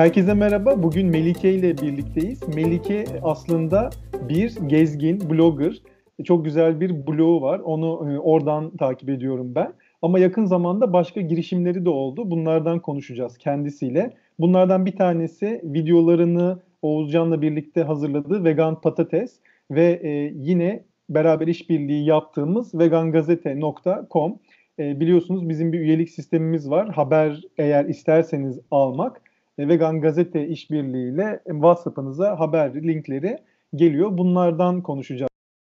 Herkese merhaba. Bugün Melike ile birlikteyiz. Melike aslında bir gezgin, blogger. Çok güzel bir blogu var. Onu e, oradan takip ediyorum ben. Ama yakın zamanda başka girişimleri de oldu. Bunlardan konuşacağız kendisiyle. Bunlardan bir tanesi videolarını Oğuzcan'la birlikte hazırladığı Vegan Patates ve e, yine beraber işbirliği yaptığımız vegangazete.com. E, biliyorsunuz bizim bir üyelik sistemimiz var. Haber eğer isterseniz almak Vegan Gazete işbirliğiyle WhatsApp'ınıza haber linkleri geliyor. Bunlardan konuşacağız.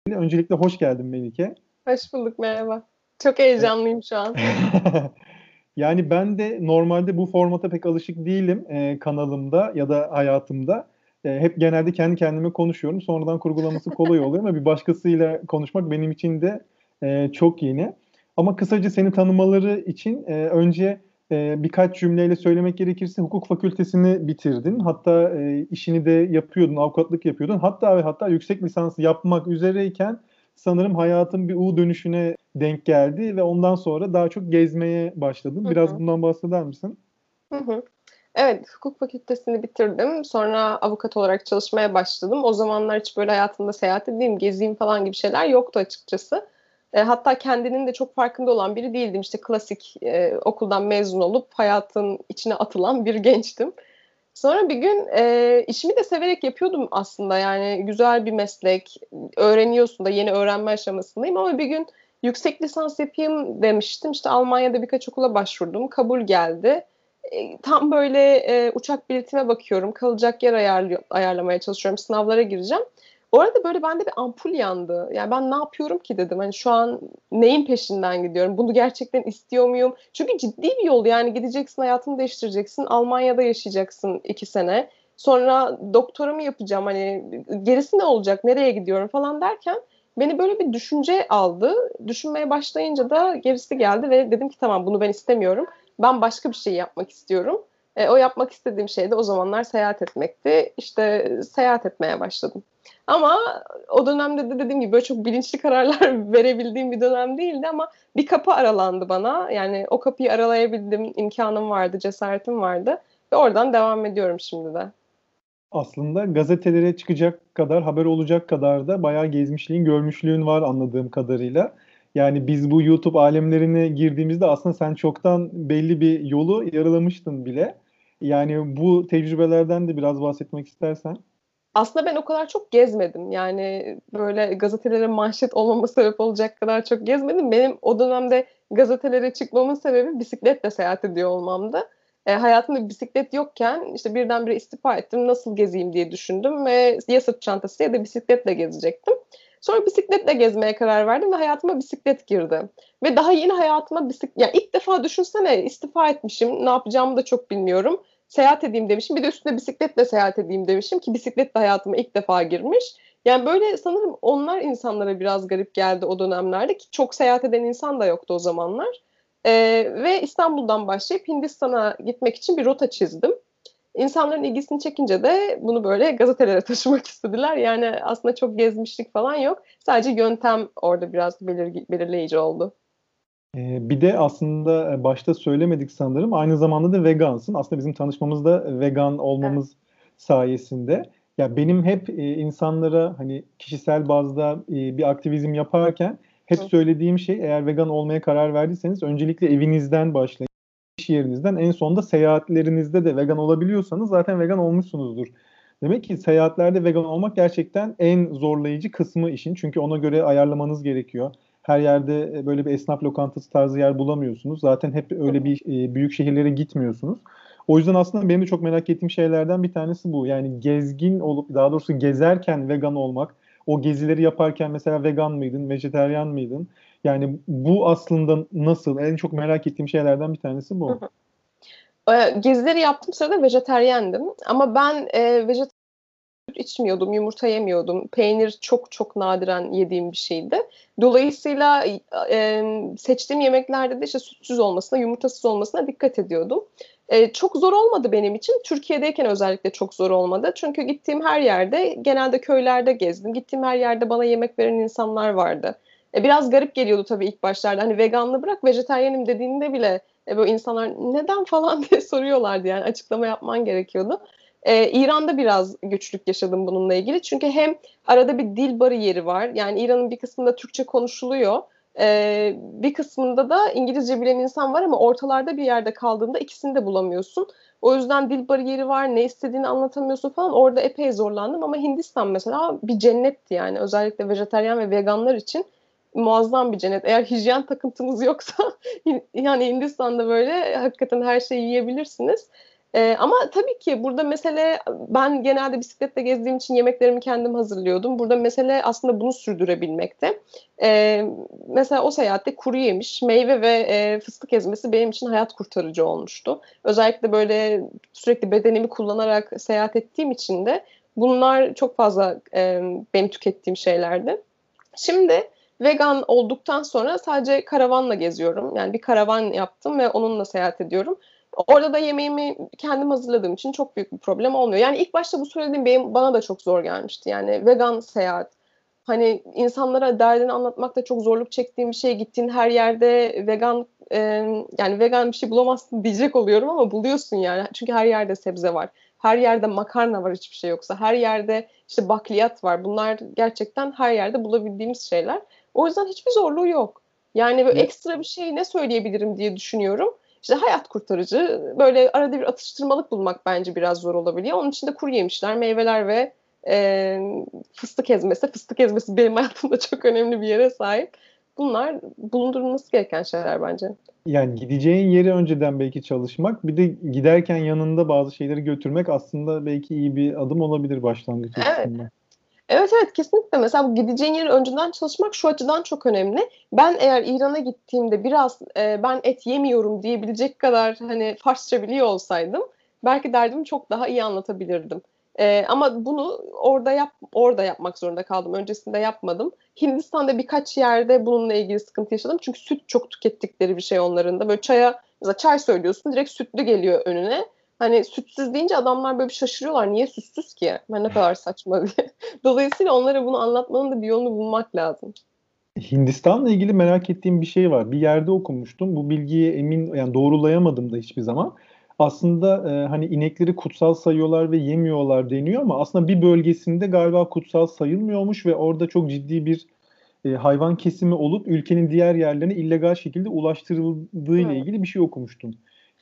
Öncelikle hoş geldin Melike. Hoş bulduk merhaba. Çok heyecanlıyım şu an. yani ben de normalde bu formata pek alışık değilim e, kanalımda ya da hayatımda. E, hep genelde kendi kendime konuşuyorum. Sonradan kurgulaması kolay oluyor ama bir başkasıyla konuşmak benim için de e, çok yeni. Ama kısaca seni tanımaları için e, önce e, birkaç cümleyle söylemek gerekirse hukuk fakültesini bitirdin. Hatta e, işini de yapıyordun, avukatlık yapıyordun. Hatta ve hatta yüksek lisansı yapmak üzereyken sanırım hayatın bir U dönüşüne denk geldi ve ondan sonra daha çok gezmeye başladın. Biraz hı hı. bundan bahseder misin? Hı hı. Evet, hukuk fakültesini bitirdim. Sonra avukat olarak çalışmaya başladım. O zamanlar hiç böyle hayatımda seyahat edeyim, gezeyim falan gibi şeyler yoktu açıkçası. E, hatta kendinin de çok farkında olan biri değildim. İşte klasik e, okuldan mezun olup hayatın içine atılan bir gençtim. Sonra bir gün e, işimi de severek yapıyordum aslında. Yani güzel bir meslek, öğreniyorsun da yeni öğrenme aşamasındayım ama bir gün yüksek lisans yapayım demiştim. İşte Almanya'da birkaç okula başvurdum. Kabul geldi. E, tam böyle e, uçak biletime bakıyorum. Kalacak yer ayarlı, ayarlamaya çalışıyorum. Sınavlara gireceğim. Orada böyle bende bir ampul yandı. Yani ben ne yapıyorum ki dedim. Hani şu an neyin peşinden gidiyorum? Bunu gerçekten istiyor muyum? Çünkü ciddi bir yol. Yani gideceksin, hayatını değiştireceksin. Almanya'da yaşayacaksın iki sene. Sonra doktoramı yapacağım. Hani gerisi ne olacak? Nereye gidiyorum falan derken beni böyle bir düşünce aldı. Düşünmeye başlayınca da gerisi geldi ve dedim ki tamam bunu ben istemiyorum. Ben başka bir şey yapmak istiyorum. E, o yapmak istediğim şey de o zamanlar seyahat etmekti. İşte seyahat etmeye başladım. Ama o dönemde de dediğim gibi böyle çok bilinçli kararlar verebildiğim bir dönem değildi ama bir kapı aralandı bana. Yani o kapıyı aralayabildim, imkanım vardı, cesaretim vardı ve oradan devam ediyorum şimdi de. Aslında gazetelere çıkacak kadar, haber olacak kadar da bayağı gezmişliğin, görmüşlüğün var anladığım kadarıyla. Yani biz bu YouTube alemlerine girdiğimizde aslında sen çoktan belli bir yolu yaralamıştın bile. Yani bu tecrübelerden de biraz bahsetmek istersen aslında ben o kadar çok gezmedim. Yani böyle gazetelere manşet olmama sebep olacak kadar çok gezmedim. Benim o dönemde gazetelere çıkmamın sebebi bisikletle seyahat ediyor olmamdı. E, hayatımda bisiklet yokken işte birdenbire istifa ettim. Nasıl gezeyim diye düşündüm ve ya sırt çantası ya da bisikletle gezecektim. Sonra bisikletle gezmeye karar verdim ve hayatıma bisiklet girdi. Ve daha yeni hayatıma bisiklet... Yani ilk defa düşünsene istifa etmişim. Ne yapacağımı da çok bilmiyorum seyahat edeyim demişim. Bir de üstüne bisikletle seyahat edeyim demişim ki bisiklet de hayatıma ilk defa girmiş. Yani böyle sanırım onlar insanlara biraz garip geldi o dönemlerde ki çok seyahat eden insan da yoktu o zamanlar. Ee, ve İstanbul'dan başlayıp Hindistan'a gitmek için bir rota çizdim. İnsanların ilgisini çekince de bunu böyle gazetelere taşımak istediler. Yani aslında çok gezmişlik falan yok. Sadece yöntem orada biraz belir belirleyici oldu. Ee, bir de aslında e, başta söylemedik sanırım. Aynı zamanda da vegansın. Aslında bizim tanışmamız da vegan olmamız evet. sayesinde. Ya benim hep e, insanlara hani kişisel bazda e, bir aktivizm yaparken hep söylediğim şey eğer vegan olmaya karar verdiyseniz öncelikle evinizden başlayın. iş yerinizden en sonunda seyahatlerinizde de vegan olabiliyorsanız zaten vegan olmuşsunuzdur. Demek ki seyahatlerde vegan olmak gerçekten en zorlayıcı kısmı işin. Çünkü ona göre ayarlamanız gerekiyor her yerde e, böyle bir esnaf lokantası tarzı yer bulamıyorsunuz. Zaten hep öyle bir e, büyük şehirlere gitmiyorsunuz. O yüzden aslında benim de çok merak ettiğim şeylerden bir tanesi bu. Yani gezgin olup daha doğrusu gezerken vegan olmak, o gezileri yaparken mesela vegan mıydın, vejeteryan mıydın? Yani bu aslında nasıl? En çok merak ettiğim şeylerden bir tanesi bu. Gezileri yaptığım sırada vejeteryendim. Ama ben e, içmiyordum, yumurta yemiyordum. Peynir çok çok nadiren yediğim bir şeydi. Dolayısıyla e, seçtiğim yemeklerde de işte sütsüz olmasına, yumurtasız olmasına dikkat ediyordum. E, çok zor olmadı benim için. Türkiye'deyken özellikle çok zor olmadı. Çünkü gittiğim her yerde, genelde köylerde gezdim. Gittiğim her yerde bana yemek veren insanlar vardı. E, biraz garip geliyordu tabii ilk başlarda. Hani veganlı bırak, vejeteryenim dediğinde bile E, böyle insanlar neden falan diye soruyorlardı yani açıklama yapman gerekiyordu. Ee, İran'da biraz güçlük yaşadım bununla ilgili. Çünkü hem arada bir dil bariyeri var. Yani İran'ın bir kısmında Türkçe konuşuluyor. Ee, bir kısmında da İngilizce bilen insan var ama ortalarda bir yerde kaldığında ikisini de bulamıyorsun. O yüzden dil bariyeri var, ne istediğini anlatamıyorsun falan. Orada epey zorlandım ama Hindistan mesela bir cennetti yani. Özellikle vejeteryan ve veganlar için muazzam bir cennet. Eğer hijyen takıntınız yoksa yani Hindistan'da böyle hakikaten her şeyi yiyebilirsiniz. Ee, ama tabii ki burada mesele ben genelde bisikletle gezdiğim için yemeklerimi kendim hazırlıyordum. Burada mesele aslında bunu sürdürebilmekte. Ee, mesela o seyahatte kuru yemiş, meyve ve e, fıstık ezmesi benim için hayat kurtarıcı olmuştu. Özellikle böyle sürekli bedenimi kullanarak seyahat ettiğim için de bunlar çok fazla e, benim tükettiğim şeylerdi. Şimdi vegan olduktan sonra sadece karavanla geziyorum. Yani bir karavan yaptım ve onunla seyahat ediyorum. Orada da yemeğimi kendim hazırladığım için çok büyük bir problem olmuyor. Yani ilk başta bu söylediğim benim bana da çok zor gelmişti. Yani vegan seyahat. Hani insanlara derdini anlatmakta çok zorluk çektiğim bir şey. Gittiğin her yerde vegan e, yani vegan bir şey bulamazsın diyecek oluyorum ama buluyorsun yani. Çünkü her yerde sebze var. Her yerde makarna var hiçbir şey yoksa. Her yerde işte bakliyat var. Bunlar gerçekten her yerde bulabildiğimiz şeyler. O yüzden hiçbir zorluğu yok. Yani böyle ekstra bir şey ne söyleyebilirim diye düşünüyorum. İşte hayat kurtarıcı böyle arada bir atıştırmalık bulmak bence biraz zor olabiliyor. Onun için de kuru yemişler, meyveler ve e, fıstık ezmesi. Fıstık ezmesi benim hayatımda çok önemli bir yere sahip. Bunlar bulundurulması gereken şeyler bence. Yani gideceğin yeri önceden belki çalışmak, bir de giderken yanında bazı şeyleri götürmek aslında belki iyi bir adım olabilir başlangıç evet. açısından. Evet evet kesinlikle. Mesela bu gideceğin yeri önceden çalışmak şu açıdan çok önemli. Ben eğer İran'a gittiğimde biraz e, ben et yemiyorum diyebilecek kadar hani Farsça biliyor olsaydım belki derdimi çok daha iyi anlatabilirdim. E, ama bunu orada yap orada yapmak zorunda kaldım. Öncesinde yapmadım. Hindistan'da birkaç yerde bununla ilgili sıkıntı yaşadım. Çünkü süt çok tükettikleri bir şey onların da. Böyle çaya mesela çay söylüyorsun direkt sütlü geliyor önüne hani sütsüz deyince adamlar böyle bir şaşırıyorlar. Niye sütsüz ki? Ben ne kadar saçma diye. Dolayısıyla onlara bunu anlatmanın da bir yolunu bulmak lazım. Hindistan'la ilgili merak ettiğim bir şey var. Bir yerde okumuştum. Bu bilgiye emin yani doğrulayamadım da hiçbir zaman. Aslında e, hani inekleri kutsal sayıyorlar ve yemiyorlar deniyor ama aslında bir bölgesinde galiba kutsal sayılmıyormuş ve orada çok ciddi bir e, hayvan kesimi olup ülkenin diğer yerlerine illegal şekilde ulaştırıldığı ile ilgili bir şey okumuştum.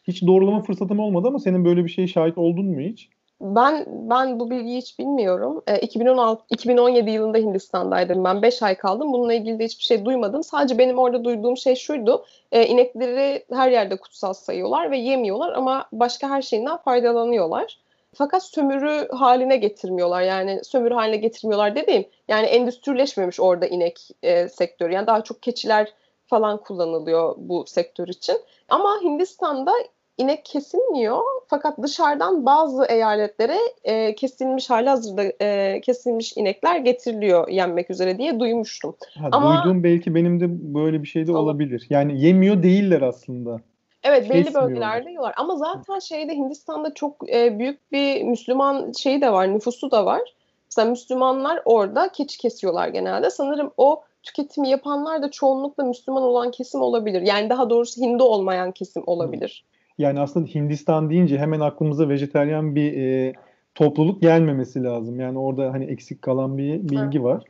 Hiç doğrulama fırsatım olmadı ama senin böyle bir şeye şahit oldun mu hiç? Ben ben bu bilgiyi hiç bilmiyorum. E, 2016 2017 yılında Hindistan'daydım ben. 5 ay kaldım. Bununla ilgili de hiçbir şey duymadım. Sadece benim orada duyduğum şey şuydu. E, inekleri her yerde kutsal sayıyorlar ve yemiyorlar ama başka her şeyinden faydalanıyorlar. Fakat sömürü haline getirmiyorlar. Yani sömürü haline getirmiyorlar dediğim yani endüstrileşmemiş orada inek e, sektörü. Yani daha çok keçiler falan kullanılıyor bu sektör için. Ama Hindistan'da inek kesilmiyor fakat dışarıdan bazı eyaletlere e, kesilmiş hali hazırda e, kesilmiş inekler getiriliyor yenmek üzere diye duymuştum. Ha, Ama duyduğum belki benim de böyle bir şey de olabilir. Yani yemiyor değiller aslında. Evet belli bölgelerde yiyorlar ama zaten şeyde Hindistan'da çok e, büyük bir Müslüman şeyi de var nüfusu da var. Mesela Müslümanlar orada keçi kesiyorlar genelde. Sanırım o tüketimi yapanlar da çoğunlukla Müslüman olan kesim olabilir. Yani daha doğrusu Hindu olmayan kesim olabilir. Yani aslında Hindistan deyince hemen aklımıza vejeteryan bir e, topluluk gelmemesi lazım. Yani orada hani eksik kalan bir bilgi evet. var.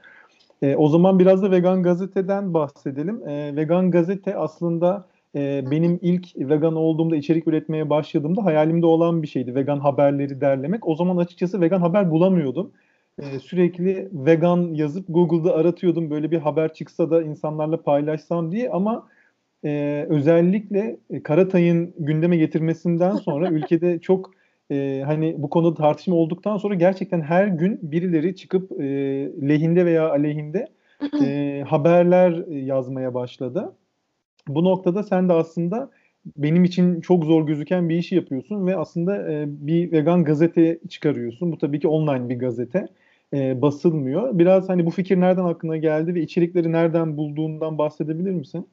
E, o zaman biraz da Vegan Gazete'den bahsedelim. E, Vegan Gazete aslında e, benim ilk vegan olduğumda içerik üretmeye başladığımda hayalimde olan bir şeydi. Vegan haberleri derlemek. O zaman açıkçası vegan haber bulamıyordum e, sürekli vegan yazıp Google'da aratıyordum böyle bir haber çıksa da insanlarla paylaşsam diye ama e, özellikle e, Karatay'ın gündeme getirmesinden sonra ülkede çok e, hani bu konuda tartışma olduktan sonra gerçekten her gün birileri çıkıp e, lehinde veya aleyhinde e, haberler yazmaya başladı. Bu noktada sen de aslında benim için çok zor gözüken bir işi yapıyorsun ve aslında e, bir vegan gazete çıkarıyorsun. Bu tabii ki online bir gazete e, basılmıyor. Biraz hani bu fikir nereden aklına geldi ve içerikleri nereden bulduğundan bahsedebilir misin?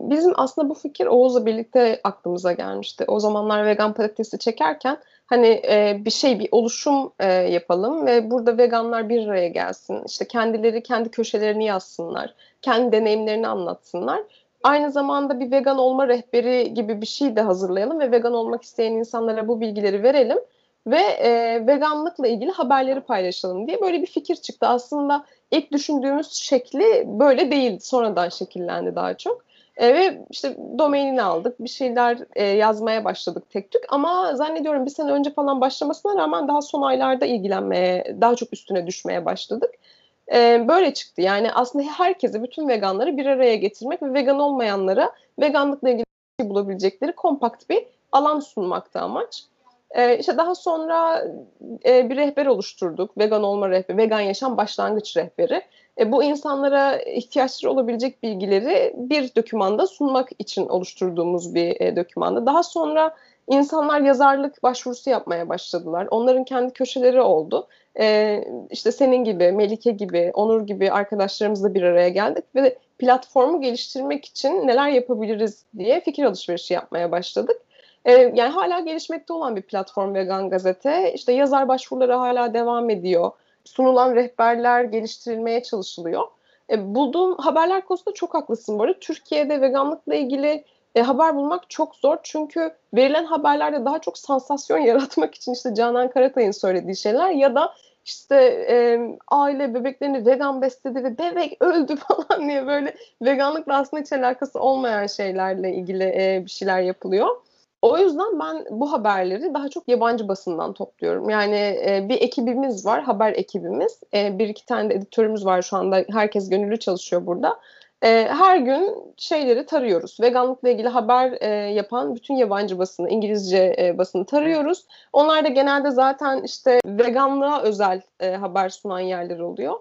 Bizim aslında bu fikir Oğuz'la birlikte aklımıza gelmişti. O zamanlar vegan patatesi çekerken hani bir şey bir oluşum yapalım ve burada veganlar bir araya gelsin. İşte kendileri kendi köşelerini yazsınlar, kendi deneyimlerini anlatsınlar. aynı zamanda bir vegan olma rehberi gibi bir şey de hazırlayalım ve vegan olmak isteyen insanlara bu bilgileri verelim ve e, veganlıkla ilgili haberleri paylaşalım diye böyle bir fikir çıktı. Aslında ilk düşündüğümüz şekli böyle değil, sonradan şekillendi daha çok. E, ve işte domainini aldık, bir şeyler e, yazmaya başladık tek tük ama zannediyorum bir sene önce falan başlamasına rağmen daha son aylarda ilgilenmeye, daha çok üstüne düşmeye başladık. E, böyle çıktı yani aslında herkese, bütün veganları bir araya getirmek ve vegan olmayanlara veganlıkla ilgili şey bulabilecekleri kompakt bir alan sunmakta amaç. Ee, işte daha sonra e, bir rehber oluşturduk. Vegan olma rehberi, vegan yaşam başlangıç rehberi. E, bu insanlara ihtiyaçları olabilecek bilgileri bir dokümanda sunmak için oluşturduğumuz bir e, dokümanda. Daha sonra insanlar yazarlık başvurusu yapmaya başladılar. Onların kendi köşeleri oldu. E, işte senin gibi, Melike gibi, Onur gibi arkadaşlarımızla bir araya geldik ve platformu geliştirmek için neler yapabiliriz diye fikir alışverişi yapmaya başladık. E, yani hala gelişmekte olan bir platform Vegan Gazete. İşte yazar başvuruları hala devam ediyor. Sunulan rehberler geliştirilmeye çalışılıyor. E, bulduğum haberler konusunda çok haklısın bu arada. Türkiye'de veganlıkla ilgili e, haber bulmak çok zor. Çünkü verilen haberlerde daha çok sansasyon yaratmak için işte Canan Karatay'ın söylediği şeyler ya da işte e, aile bebeklerini vegan besledi ve bebek öldü falan diye böyle veganlıkla aslında hiç alakası olmayan şeylerle ilgili e, bir şeyler yapılıyor. O yüzden ben bu haberleri daha çok yabancı basından topluyorum. Yani e, bir ekibimiz var, haber ekibimiz. E, bir iki tane de editörümüz var şu anda. Herkes gönüllü çalışıyor burada. E, her gün şeyleri tarıyoruz. Veganlıkla ilgili haber e, yapan bütün yabancı basını, İngilizce e, basını tarıyoruz. Onlar da genelde zaten işte veganlığa özel e, haber sunan yerler oluyor.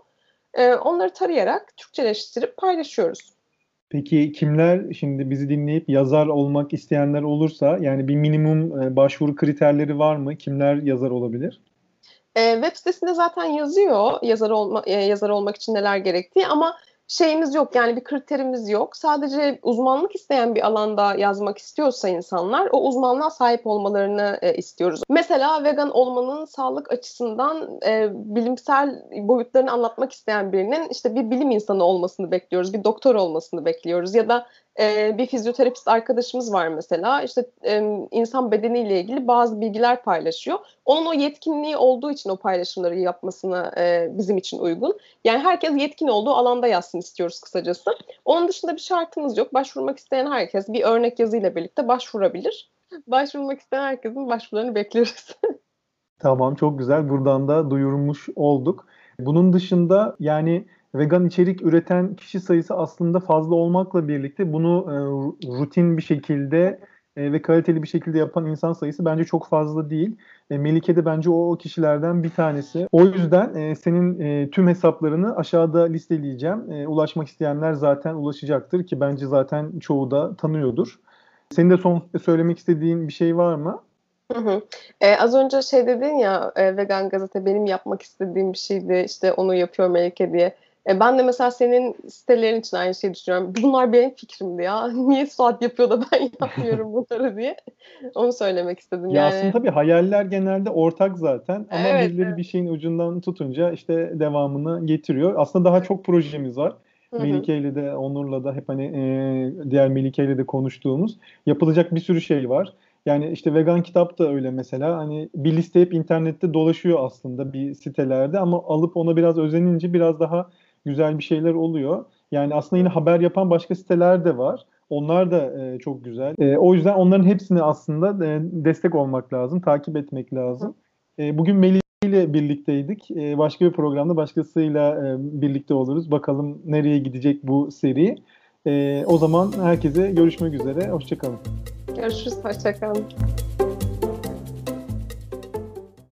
E, onları tarayarak Türkçeleştirip paylaşıyoruz. Peki kimler şimdi bizi dinleyip yazar olmak isteyenler olursa yani bir minimum e, başvuru kriterleri var mı? Kimler yazar olabilir? E, web sitesinde zaten yazıyor yazar olma e, yazar olmak için neler gerektiği ama şeyimiz yok yani bir kriterimiz yok. Sadece uzmanlık isteyen bir alanda yazmak istiyorsa insanlar o uzmanlığa sahip olmalarını e, istiyoruz. Mesela vegan olmanın sağlık açısından e, bilimsel boyutlarını anlatmak isteyen birinin işte bir bilim insanı olmasını bekliyoruz, bir doktor olmasını bekliyoruz ya da e, bir fizyoterapist arkadaşımız var mesela işte e, insan bedeniyle ilgili bazı bilgiler paylaşıyor. Onun o yetkinliği olduğu için o paylaşımları yapmasına e, bizim için uygun. Yani herkes yetkin olduğu alanda yazsın istiyoruz kısacası. Onun dışında bir şartımız yok. Başvurmak isteyen herkes bir örnek yazıyla birlikte başvurabilir. Başvurmak isteyen herkesin başvurularını bekleriz. tamam çok güzel. Buradan da duyurmuş olduk. Bunun dışında yani vegan içerik üreten kişi sayısı aslında fazla olmakla birlikte bunu e, rutin bir şekilde e, ve kaliteli bir şekilde yapan insan sayısı bence çok fazla değil. E, Melike de bence o, o kişilerden bir tanesi. O yüzden e, senin e, tüm hesaplarını aşağıda listeleyeceğim. E, ulaşmak isteyenler zaten ulaşacaktır ki bence zaten çoğu da tanıyordur. Senin de son söylemek istediğin bir şey var mı? Hı hı. Ee, az önce şey dedin ya e, vegan gazete benim yapmak istediğim bir şeydi işte onu yapıyor Melike diye. E, ben de mesela senin sitelerin için aynı şeyi düşünüyorum. Bunlar benim fikrimdi ya. Niye Suat yapıyor da ben yapmıyorum bunları diye. Onu söylemek istedim. Ya yani... aslında tabii hayaller genelde ortak zaten ama evet, birileri evet. bir şeyin ucundan tutunca işte devamını getiriyor. Aslında daha çok projemiz var. Melike ile de Onur'la da hep hani e, diğer Melike ile de konuştuğumuz yapılacak bir sürü şey var. Yani işte vegan kitap da öyle mesela. Hani bir liste hep internette dolaşıyor aslında bir sitelerde ama alıp ona biraz özenince biraz daha güzel bir şeyler oluyor. Yani aslında yine haber yapan başka siteler de var. Onlar da e, çok güzel. E, o yüzden onların hepsini aslında e, destek olmak lazım, takip etmek lazım. E, bugün Melih ile birlikteydik. E, başka bir programda başkasıyla e, birlikte oluruz. Bakalım nereye gidecek bu seri. E, o zaman herkese görüşmek üzere. Hoşçakalın. Görüşürüz. Hoşçakalın.